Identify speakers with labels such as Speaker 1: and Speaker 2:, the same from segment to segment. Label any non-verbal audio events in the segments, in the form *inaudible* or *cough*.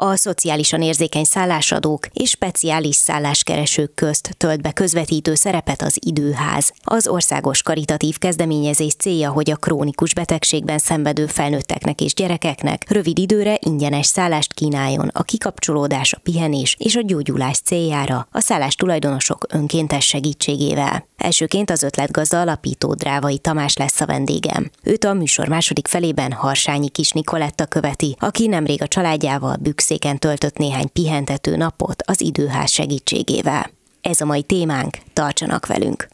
Speaker 1: a szociálisan érzékeny szállásadók és speciális szálláskeresők közt tölt be közvetítő szerepet az időház. Az országos karitatív kezdeményezés célja, hogy a krónikus betegségben szenvedő felnőtteknek és gyerekeknek rövid időre ingyenes szállást kínáljon a kikapcsolódás, a pihenés és a gyógyulás céljára a szállás tulajdonosok önkéntes segítségével. Elsőként az ötletgazda alapító Drávai Tamás lesz a vendégem. Őt a műsor második felében Harsányi Kis Nikoletta követi, aki nemrég a családjával Bükszéken töltött néhány pihentető napot az időház segítségével. Ez a mai témánk, tartsanak velünk!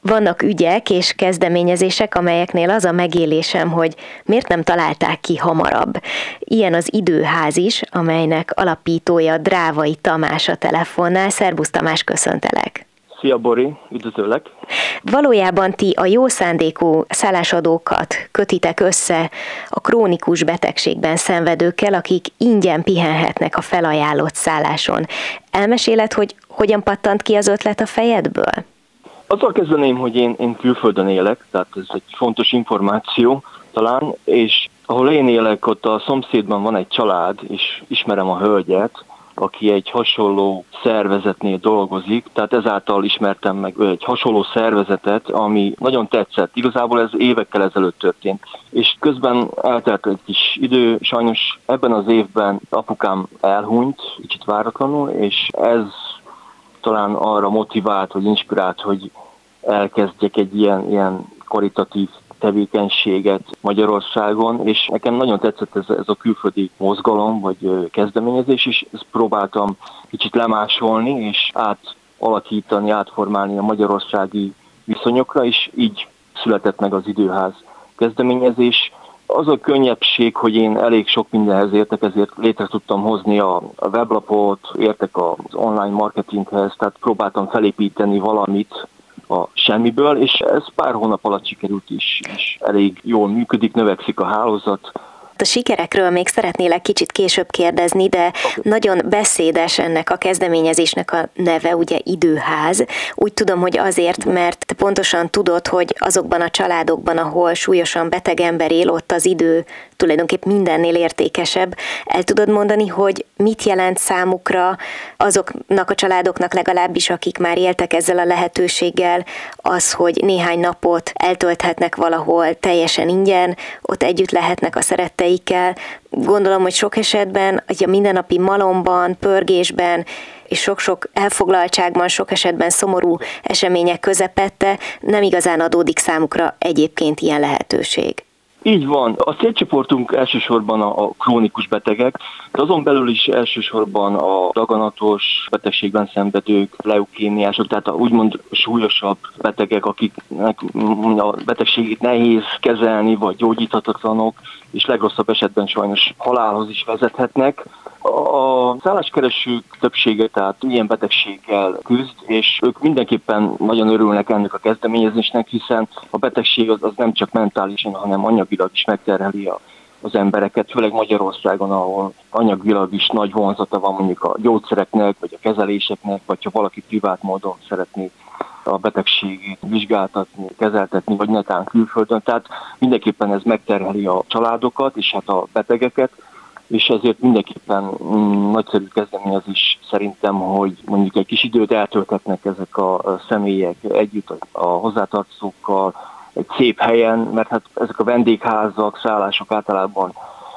Speaker 1: Vannak ügyek és kezdeményezések, amelyeknél az a megélésem, hogy miért nem találták ki hamarabb. Ilyen az időház is, amelynek alapítója Drávai Tamás a telefonnál. Szerbusz Tamás, köszöntelek!
Speaker 2: Szia Bori, üdvözöllek!
Speaker 1: Valójában ti a jó szándékú szállásadókat kötitek össze a krónikus betegségben szenvedőkkel, akik ingyen pihenhetnek a felajánlott szálláson. Elmeséled, hogy hogyan pattant ki az ötlet a fejedből?
Speaker 2: Azzal kezdeném, hogy én, én külföldön élek, tehát ez egy fontos információ talán, és ahol én élek, ott a szomszédban van egy család, és ismerem a hölgyet, aki egy hasonló szervezetnél dolgozik, tehát ezáltal ismertem meg egy hasonló szervezetet, ami nagyon tetszett. Igazából ez évekkel ezelőtt történt. És közben eltelt egy kis idő, sajnos ebben az évben apukám elhunyt, kicsit váratlanul, és ez talán arra motivált, vagy inspirált, hogy elkezdjek egy ilyen, ilyen karitatív tevékenységet Magyarországon, és nekem nagyon tetszett ez, ez a külföldi mozgalom, vagy kezdeményezés, és ezt próbáltam kicsit lemásolni, és átalakítani, átformálni a magyarországi viszonyokra, és így született meg az időház kezdeményezés. Az a könnyebbség, hogy én elég sok mindenhez értek, ezért létre tudtam hozni a, weblapot, értek az online marketinghez, tehát próbáltam felépíteni valamit, a semmiből, és ez pár hónap alatt sikerült is, és elég jól működik, növekszik a hálózat,
Speaker 1: a sikerekről még szeretnélek kicsit később kérdezni, de nagyon beszédes ennek a kezdeményezésnek a neve, ugye időház. Úgy tudom, hogy azért, mert te pontosan tudod, hogy azokban a családokban, ahol súlyosan beteg ember él, ott az idő tulajdonképp mindennél értékesebb. El tudod mondani, hogy mit jelent számukra azoknak a családoknak legalábbis, akik már éltek ezzel a lehetőséggel, az, hogy néhány napot eltölthetnek valahol teljesen ingyen, ott együtt lehetnek a szeretteikkel. Gondolom, hogy sok esetben, hogy a mindennapi malomban, pörgésben, és sok-sok elfoglaltságban, sok esetben szomorú események közepette nem igazán adódik számukra egyébként ilyen lehetőség.
Speaker 2: Így van. A célcsoportunk elsősorban a, a krónikus betegek, de azon belül is elsősorban a daganatos betegségben szenvedők, leukémiások, tehát a úgymond súlyosabb betegek, akiknek a betegségét nehéz kezelni, vagy gyógyíthatatlanok, és legrosszabb esetben sajnos halálhoz is vezethetnek. A szálláskeresők többsége tehát ilyen betegséggel küzd, és ők mindenképpen nagyon örülnek ennek a kezdeményezésnek, hiszen a betegség az, az nem csak mentálisan, hanem anyagilag is megterheli a az embereket, főleg Magyarországon, ahol anyagilag is nagy vonzata van mondjuk a gyógyszereknek, vagy a kezeléseknek, vagy ha valaki privát módon szeretné a betegségét vizsgáltatni, kezeltetni, vagy netán külföldön. Tehát mindenképpen ez megterheli a családokat és hát a betegeket, és ezért mindenképpen mm, nagyszerű kezdeményezés szerintem, hogy mondjuk egy kis időt eltöltetnek ezek a személyek együtt a hozzátartozókkal, egy szép helyen, mert hát ezek a vendégházak, szállások általában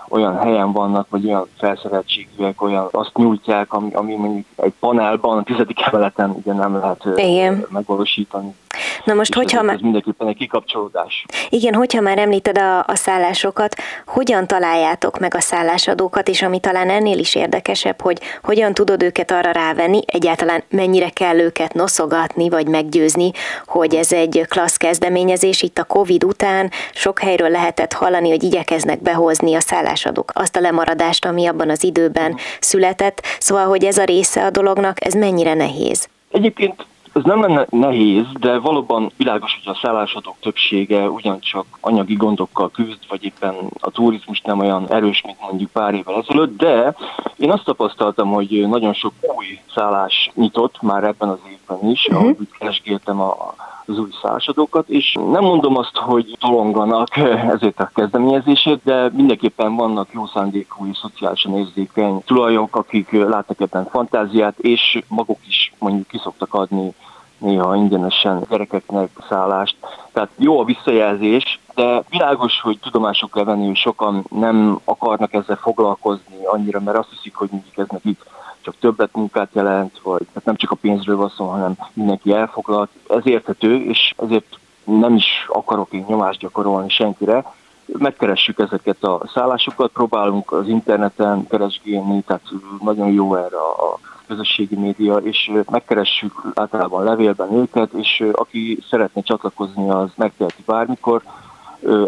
Speaker 2: olyan helyen vannak, vagy olyan felszereltségűek, olyan azt nyújtják, ami, ami mondjuk egy panelban, a tizedik emeleten ugye nem lehet Igen. megvalósítani.
Speaker 1: Na most, és hogyha
Speaker 2: már... Ez mindenképpen egy kikapcsolódás.
Speaker 1: Igen, hogyha már említed a, a szállásokat, hogyan találjátok meg a szállásadókat, és ami talán ennél is érdekesebb, hogy hogyan tudod őket arra rávenni, egyáltalán mennyire kell őket noszogatni, vagy meggyőzni, hogy ez egy klassz kezdeményezés itt a Covid után, sok helyről lehetett hallani, hogy igyekeznek behozni a szállásadók azt a lemaradást, ami abban az időben született, szóval, hogy ez a része a dolognak, ez mennyire nehéz?
Speaker 2: Egyébként ez nem lenne nehéz, de valóban világos, hogy a szállásadók többsége ugyancsak anyagi gondokkal küzd, vagy éppen a turizmus nem olyan erős, mint mondjuk pár évvel ezelőtt, de én azt tapasztaltam, hogy nagyon sok új szállás nyitott már ebben az évben is, uh-huh. ahogy keresgéltem a az új szállásadókat, és nem mondom azt, hogy tolonganak ezért a kezdeményezését, de mindenképpen vannak jó szándékú és szociálisan érzékeny tulajok, akik látnak ebben fantáziát, és maguk is mondjuk kiszoktak adni néha ingyenesen gyerekeknek szállást. Tehát jó a visszajelzés, de világos, hogy tudomások kell venni, hogy sokan nem akarnak ezzel foglalkozni annyira, mert azt hiszik, hogy mindig ez nekik csak többet munkát jelent, vagy hát nem csak a pénzről van szó, hanem mindenki elfoglalt. Ez érthető, és ezért nem is akarok én nyomást gyakorolni senkire. Megkeressük ezeket a szállásokat, próbálunk az interneten keresgélni, tehát nagyon jó erre a közösségi média, és megkeressük általában levélben őket, és aki szeretne csatlakozni, az megteheti bármikor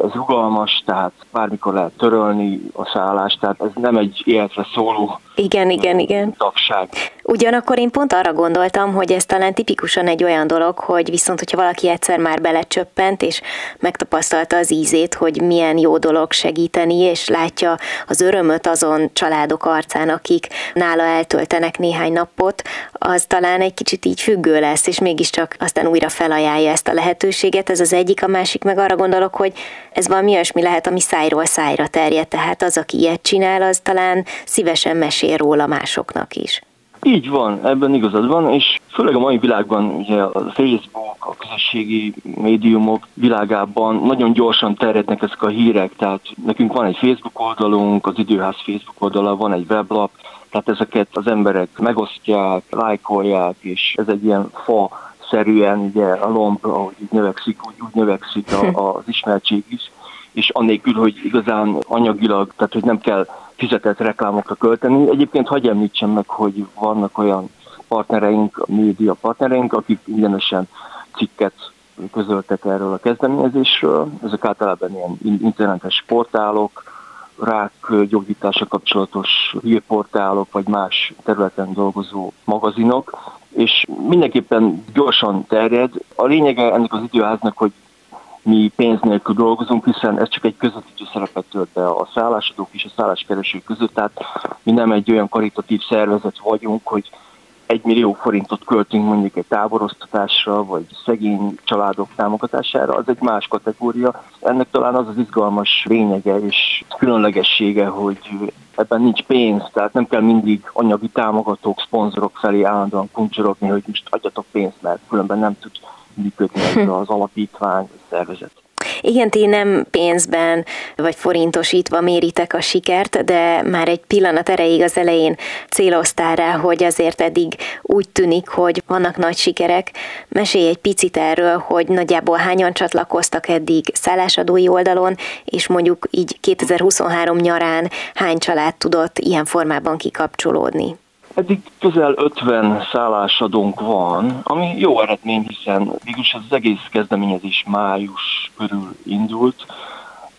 Speaker 2: ez rugalmas, tehát bármikor lehet törölni a szállást, tehát ez nem egy életre szóló
Speaker 1: igen, igen, igen.
Speaker 2: tagság.
Speaker 1: Ugyanakkor én pont arra gondoltam, hogy ez talán tipikusan egy olyan dolog, hogy viszont, hogyha valaki egyszer már belecsöppent, és megtapasztalta az ízét, hogy milyen jó dolog segíteni, és látja az örömöt azon családok arcán, akik nála eltöltenek néhány napot, az talán egy kicsit így függő lesz, és mégiscsak aztán újra felajánlja ezt a lehetőséget. Ez az egyik, a másik meg arra gondolok, hogy ez valami olyasmi lehet, ami szájról szájra terjed, tehát az, aki ilyet csinál, az talán szívesen mesél róla másoknak is.
Speaker 2: Így van, ebben igazad van, és főleg a mai világban, ugye a Facebook, a közösségi médiumok világában nagyon gyorsan terjednek ezek a hírek, tehát nekünk van egy Facebook oldalunk, az Időház Facebook oldala, van egy weblap, tehát ezeket az emberek megosztják, lájkolják, és ez egy ilyen fa szerűen ugye a lomb, ahogy így növekszik, úgy, úgy növekszik a, *laughs* az ismertség is, és annélkül, hogy igazán anyagilag, tehát hogy nem kell fizetett reklámokra költeni. Egyébként hagyj említsem meg, hogy vannak olyan partnereink, média partnereink, akik ingyenesen cikket közöltek erről a kezdeményezésről. Ezek általában ilyen internetes portálok, rák gyógyítása kapcsolatos hírportálok, vagy más területen dolgozó magazinok, és mindenképpen gyorsan terjed. A lényege ennek az időháznak, hogy mi pénz nélkül dolgozunk, hiszen ez csak egy közvetítő szerepet tölt be a szállásadók és a szálláskeresők között, tehát mi nem egy olyan karitatív szervezet vagyunk, hogy egy millió forintot költünk mondjuk egy táboroztatásra, vagy szegény családok támogatására, az egy más kategória. Ennek talán az az izgalmas lényege és különlegessége, hogy ebben nincs pénz, tehát nem kell mindig anyagi támogatók, szponzorok felé állandóan kuncsorogni, hogy most adjatok pénzt, mert különben nem tud működni ez *laughs* az alapítvány, a szervezet.
Speaker 1: Igen, ti nem pénzben vagy forintosítva méritek a sikert, de már egy pillanat erejéig az elején céloztál rá, hogy azért eddig úgy tűnik, hogy vannak nagy sikerek. Mesélj egy picit erről, hogy nagyjából hányan csatlakoztak eddig szállásadói oldalon, és mondjuk így 2023 nyarán hány család tudott ilyen formában kikapcsolódni?
Speaker 2: Eddig közel 50 szállásadónk van, ami jó eredmény, hiszen végülis az egész kezdeményezés május körül indult,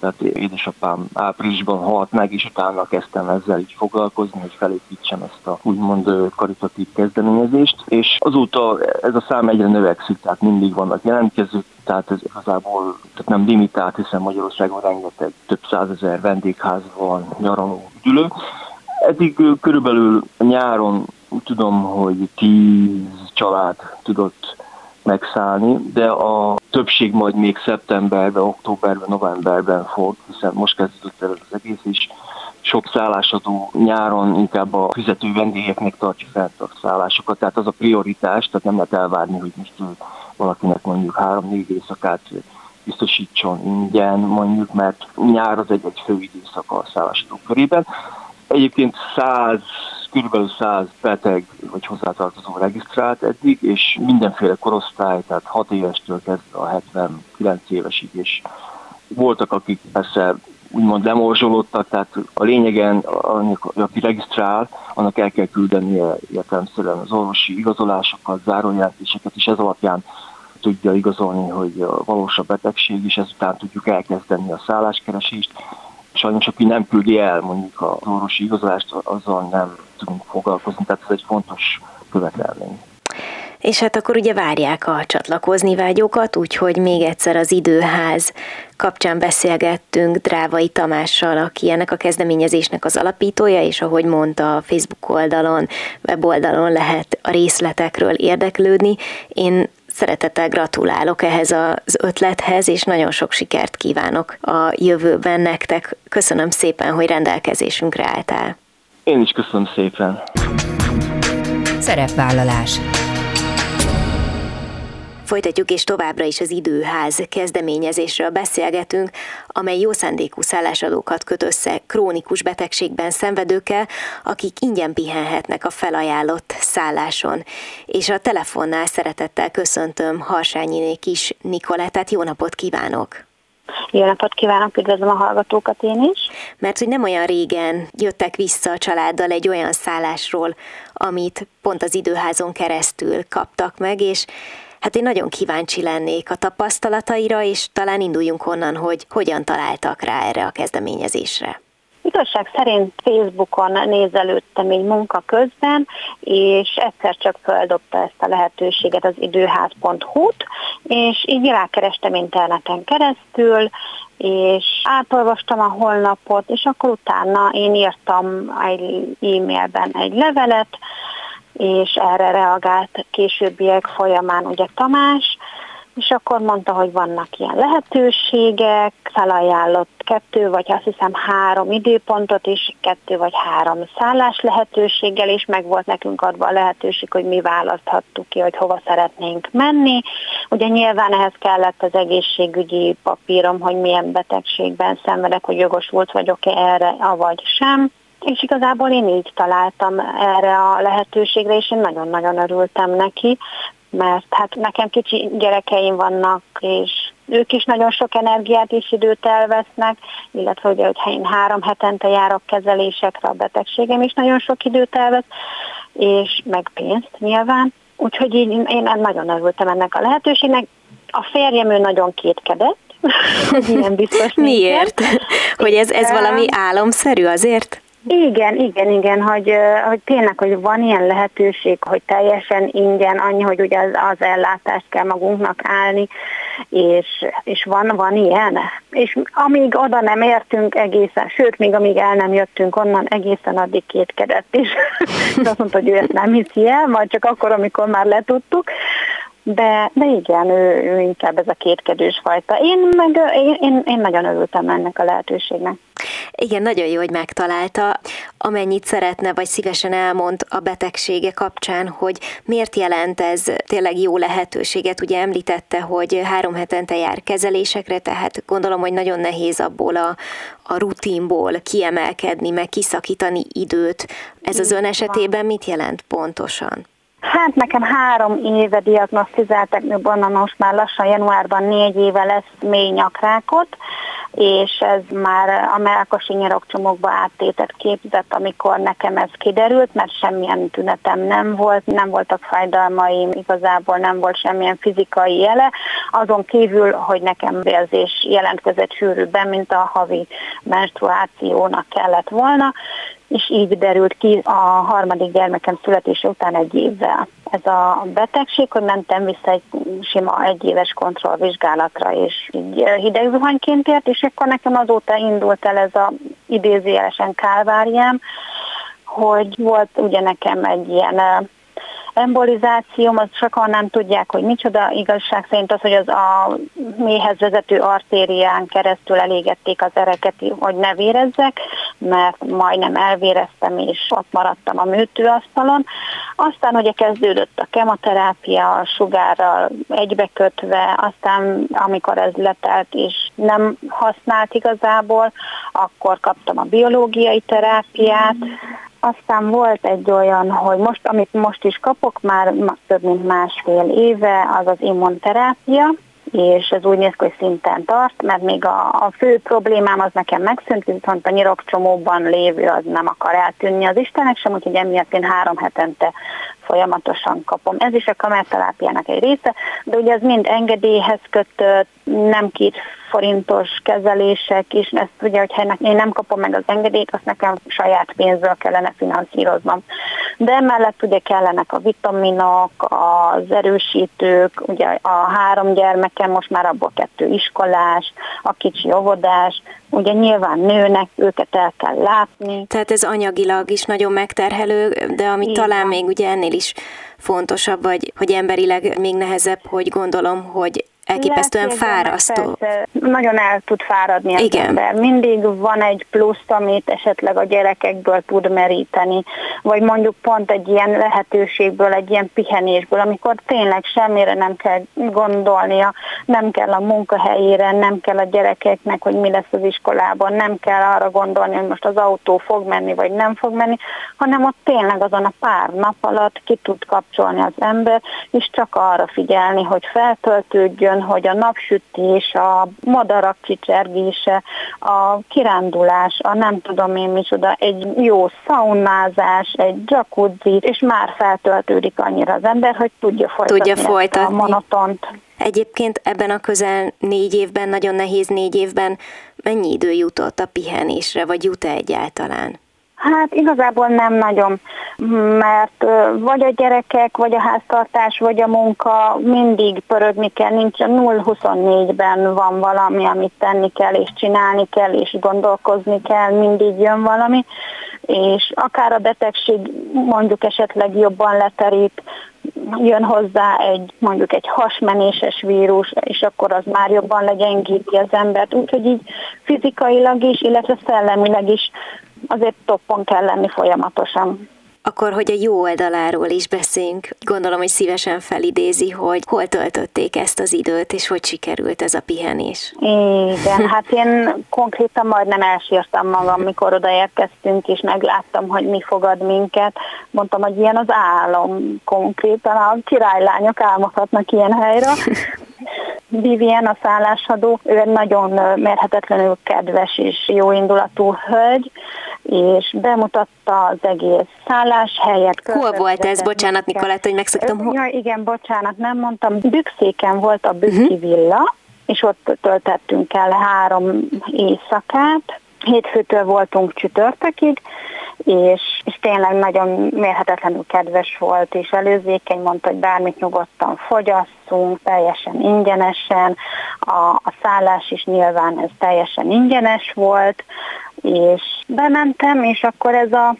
Speaker 2: tehát édesapám áprilisban halt meg, és utána kezdtem ezzel így foglalkozni, hogy felépítsem ezt a úgymond karitatív kezdeményezést, és azóta ez a szám egyre növekszik, tehát mindig vannak jelentkezők, tehát ez igazából tehát nem limitált, hiszen Magyarországon rengeteg több százezer vendégház van, nyaraló, üdülő, Eddig körülbelül nyáron tudom, hogy tíz család tudott megszállni, de a többség majd még szeptemberben, októberben, novemberben fog, hiszen most kezdődött el az egész is. Sok szállásadó nyáron inkább a fizető vendégeknek tartja fent a szállásokat, tehát az a prioritás, tehát nem lehet elvárni, hogy most valakinek mondjuk három-négy éjszakát biztosítson ingyen, mondjuk, mert nyár az egy, egy fő időszak a szállásadók körében Egyébként 100, kb. 100 beteg vagy hozzátartozó regisztrált eddig, és mindenféle korosztály, tehát 6 évestől kezdve a 79 évesig, és voltak, akik persze úgymond lemorzsolódtak, tehát a lényegen, aki regisztrál, annak el kell küldenie értelemszerűen az orvosi igazolásokat, zárójelentéseket, és ez alapján tudja igazolni, hogy valós a betegség, és ezután tudjuk elkezdeni a szálláskeresést. Sajnos, aki nem küldi el mondjuk az orvosi igazolást, azzal nem tudunk foglalkozni, tehát ez egy fontos követelmény.
Speaker 1: És hát akkor ugye várják a csatlakozni vágyokat, úgyhogy még egyszer az időház kapcsán beszélgettünk Drávai Tamással, aki ennek a kezdeményezésnek az alapítója, és ahogy mondta, a Facebook oldalon, weboldalon lehet a részletekről érdeklődni. Én szeretettel gratulálok ehhez az ötlethez, és nagyon sok sikert kívánok a jövőben nektek. Köszönöm szépen, hogy rendelkezésünkre álltál.
Speaker 2: Én is köszönöm szépen.
Speaker 3: Szerepvállalás.
Speaker 1: Folytatjuk, és továbbra is az időház kezdeményezésről beszélgetünk, amely jó szándékú szállásadókat köt össze krónikus betegségben szenvedőkkel, akik ingyen pihenhetnek a felajánlott szálláson. És a telefonnál szeretettel köszöntöm Harsányiné kis Nikolettát. Jó napot kívánok!
Speaker 4: Jó napot kívánok, üdvözlöm a hallgatókat én is.
Speaker 1: Mert hogy nem olyan régen jöttek vissza a családdal egy olyan szállásról, amit pont az időházon keresztül kaptak meg, és Hát én nagyon kíváncsi lennék a tapasztalataira, és talán induljunk onnan, hogy hogyan találtak rá erre a kezdeményezésre.
Speaker 4: Igazság szerint Facebookon nézelődtem egy munka közben, és egyszer csak feldobta ezt a lehetőséget az időház.hu-t, és így rákerestem interneten keresztül, és átolvastam a holnapot, és akkor utána én írtam egy e-mailben egy levelet, és erre reagált későbbiek folyamán ugye Tamás, és akkor mondta, hogy vannak ilyen lehetőségek, felajánlott kettő, vagy azt hiszem három időpontot is, kettő vagy három szállás lehetőséggel, és meg volt nekünk adva a lehetőség, hogy mi választhattuk ki, hogy hova szeretnénk menni. Ugye nyilván ehhez kellett az egészségügyi papírom, hogy milyen betegségben szenvedek, hogy jogosult vagyok-e erre, avagy sem. És igazából én így találtam erre a lehetőségre, és én nagyon-nagyon örültem neki, mert hát nekem kicsi gyerekeim vannak, és ők is nagyon sok energiát és időt elvesznek, illetve ugye, hogyha én három hetente járok kezelésekre, a betegségem is nagyon sok időt elvesz, és meg pénzt nyilván. Úgyhogy így én nagyon örültem ennek a lehetőségnek. A férjem ő nagyon kétkedett, *laughs* ilyen biztos
Speaker 1: Miért? Hogy ez, ez valami álomszerű azért?
Speaker 4: Igen, igen, igen, hogy, hogy tényleg, hogy van ilyen lehetőség, hogy teljesen ingyen, annyi, hogy ugye az, az ellátást kell magunknak állni, és, és van, van ilyen. És amíg oda nem értünk egészen, sőt, még amíg el nem jöttünk onnan, egészen addig kétkedett is. és *laughs* azt mondta, hogy ő ezt nem hiszi el, majd csak akkor, amikor már letudtuk. De, de igen, ő, ő inkább ez a kétkedős fajta. Én meg én, én, nagyon örültem ennek a lehetőségnek.
Speaker 1: Igen, nagyon jó, hogy megtalálta. Amennyit szeretne, vagy szívesen elmond a betegsége kapcsán, hogy miért jelent ez tényleg jó lehetőséget. Ugye említette, hogy három hetente jár kezelésekre, tehát gondolom, hogy nagyon nehéz abból a, a rutinból kiemelkedni, meg kiszakítani időt. Ez az ön esetében mit jelent pontosan?
Speaker 4: Hát nekem három éve diagnosztizáltak, onnan most már lassan januárban négy éve lesz mély nyakrákot, és ez már a melkosi nyirokcsomókba áttétet képzett, amikor nekem ez kiderült, mert semmilyen tünetem nem volt, nem voltak fájdalmaim, igazából nem volt semmilyen fizikai jele, azon kívül, hogy nekem vérzés jelentkezett sűrűbben, mint a havi menstruációnak kellett volna, és így derült ki a harmadik gyermekem születése után egy évvel. Ez a betegség, hogy mentem vissza egy sima egyéves kontrollvizsgálatra, és így hidegzuhanyként ért, és akkor nekem azóta indult el ez a idézőjelesen kálváriám, hogy volt ugye nekem egy ilyen embolizációm, az sokan nem tudják, hogy micsoda. Igazság szerint az, hogy az a méhez vezető artérián keresztül elégették az ereket, hogy ne vérezzek, mert majdnem elvéreztem, és ott maradtam a műtőasztalon. Aztán ugye kezdődött a kemoterápia, a sugárral egybekötve, aztán amikor ez letelt, és nem használt igazából, akkor kaptam a biológiai terápiát, aztán volt egy olyan, hogy most, amit most is kapok, már több mint másfél éve, az az immunterápia, és ez úgy néz ki, hogy szinten tart, mert még a, a fő problémám az nekem megszűnt, viszont a nyirokcsomóban lévő az nem akar eltűnni az Istenek sem, úgyhogy emiatt én három hetente folyamatosan kapom. Ez is a kamerterápiának egy része, de ugye ez mind engedélyhez kötött, nem két forintos kezelések is, ezt ugye, hogyha én nem kapom meg az engedélyt, azt nekem saját pénzből kellene finanszíroznom. De emellett ugye kellenek a vitaminok, az erősítők, ugye a három gyermekem, most már abból kettő iskolás, a kicsi óvodás, ugye nyilván nőnek, őket el kell látni.
Speaker 1: Tehát ez anyagilag is nagyon megterhelő, de ami Igen. talán még ugye ennél is fontosabb, vagy hogy emberileg még nehezebb, hogy gondolom, hogy elképesztően fárasztó. Persze,
Speaker 4: nagyon el tud fáradni az Igen. ember. Mindig van egy plusz, amit esetleg a gyerekekből tud meríteni, vagy mondjuk pont egy ilyen lehetőségből, egy ilyen pihenésből, amikor tényleg semmire nem kell gondolnia, nem kell a munkahelyére, nem kell a gyerekeknek, hogy mi lesz az iskolában, nem kell arra gondolni, hogy most az autó fog menni, vagy nem fog menni, hanem ott tényleg azon a pár nap alatt ki tud kapcsolni az ember, és csak arra figyelni, hogy feltöltődjön, van, hogy a napsütés, a madarak kicsergése, a kirándulás, a nem tudom én micsoda, egy jó szaunázás, egy jacuzzi, és már feltöltődik annyira az ember, hogy tudja folytatni, tudja folytatni. a monotont.
Speaker 1: Egyébként ebben a közel négy évben, nagyon nehéz négy évben mennyi idő jutott a pihenésre, vagy jut-e egyáltalán?
Speaker 4: Hát igazából nem nagyon, mert vagy a gyerekek, vagy a háztartás, vagy a munka mindig pörögni kell, nincs a 0-24-ben van valami, amit tenni kell, és csinálni kell, és gondolkozni kell, mindig jön valami, és akár a betegség mondjuk esetleg jobban leterít, jön hozzá egy mondjuk egy hasmenéses vírus, és akkor az már jobban legyengíti az embert. Úgyhogy így fizikailag is, illetve szellemileg is azért toppon kell lenni folyamatosan.
Speaker 1: Akkor, hogy a jó oldaláról is beszéljünk, gondolom, hogy szívesen felidézi, hogy hol töltötték ezt az időt, és hogy sikerült ez a pihenés.
Speaker 4: Igen, hát én konkrétan majdnem elsírtam magam, mikor odaérkeztünk, és megláttam, hogy mi fogad minket. Mondtam, hogy ilyen az álom konkrétan, a királylányok álmodhatnak ilyen helyre. *laughs* Vivien, a szállásadó, ő nagyon mérhetetlenül kedves és jó indulatú hölgy, és bemutatta az egész szálláshelyet.
Speaker 1: Hol volt ez? Bocsánat, Nikolát, hogy megszoktam.
Speaker 4: Hol? Ja, igen, bocsánat, nem mondtam. Bükszéken volt a Bükki uh-huh. villa, és ott töltettünk el három éjszakát. Hétfőtől voltunk csütörtökig, és, és tényleg nagyon mérhetetlenül kedves volt, és előzékeny, mondta, hogy bármit nyugodtan fogyasszunk, teljesen ingyenesen, a, a szállás is nyilván ez teljesen ingyenes volt, és bementem, és akkor ez a,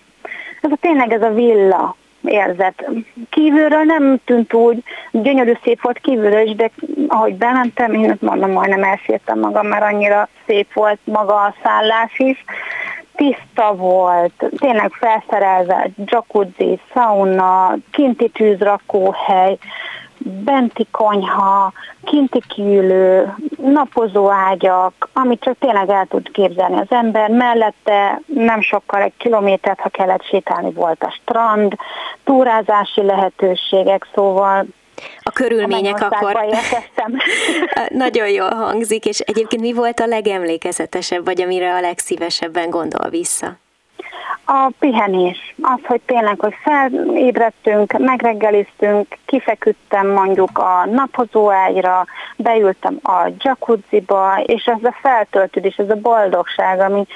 Speaker 4: ez a tényleg ez a villa érzet. Kívülről nem tűnt úgy, gyönyörű szép volt kívülről is, de ahogy bementem, én mondom, majdnem elsírtam magam, mert annyira szép volt maga a szállás is. Tiszta volt, tényleg felszerelve, jacuzzi, sauna, kinti tűzrakóhely, benti konyha, kinti kiülő, napozó ágyak, amit csak tényleg el tud képzelni az ember. Mellette nem sokkal egy kilométert, ha kellett sétálni, volt a strand, túrázási lehetőségek, szóval
Speaker 1: a körülmények akkor *laughs* nagyon jól hangzik, és egyébként mi volt a legemlékezetesebb, vagy amire a legszívesebben gondol vissza?
Speaker 4: A pihenés. Az, hogy tényleg, hogy felébredtünk, megreggeliztünk, kifeküdtem mondjuk a napozó ágyra, beültem a jacuzziba, és ez a feltöltődés, ez a boldogság, ami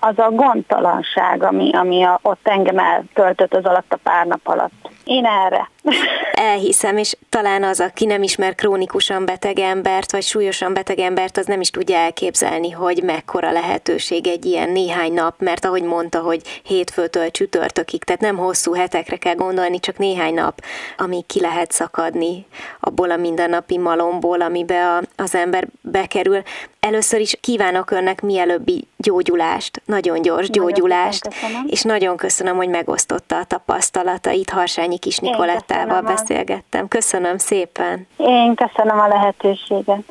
Speaker 4: az a gondtalanság, ami, ami a, ott engem eltöltött az alatt a pár nap alatt. Én erre. *laughs*
Speaker 1: Elhiszem, és talán az, aki nem ismer krónikusan beteg embert, vagy súlyosan beteg embert, az nem is tudja elképzelni, hogy mekkora lehetőség egy ilyen néhány nap, mert ahogy mondta, hogy hétfőtől csütörtökig, tehát nem hosszú hetekre kell gondolni, csak néhány nap, amíg ki lehet szakadni abból a mindennapi malomból, amibe a, az ember bekerül. Először is kívánok önnek mielőbbi gyógyulást, nagyon gyors gyógyulást, nagyon és nagyon köszönöm, hogy megosztotta a tapasztalatait. Harsányi Kis Nikolettával beszélgettem. Köszönöm szépen.
Speaker 4: Én köszönöm a lehetőséget.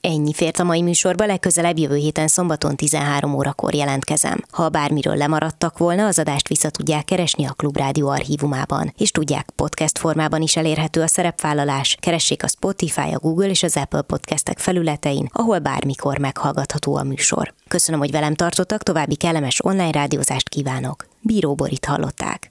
Speaker 1: Ennyi fért a mai műsorba, legközelebb jövő héten szombaton 13 órakor jelentkezem. Ha bármiről lemaradtak volna, az adást vissza tudják keresni a Klubrádió archívumában, és tudják, podcast formában is elérhető a szerepvállalás. Keressék a Spotify, a Google és az Apple podcastek felületein, ahol bármikor meghallgatható a műsor. Köszönöm, hogy velem tartottak, további kellemes online rádiózást kívánok. Bíró Borit hallották.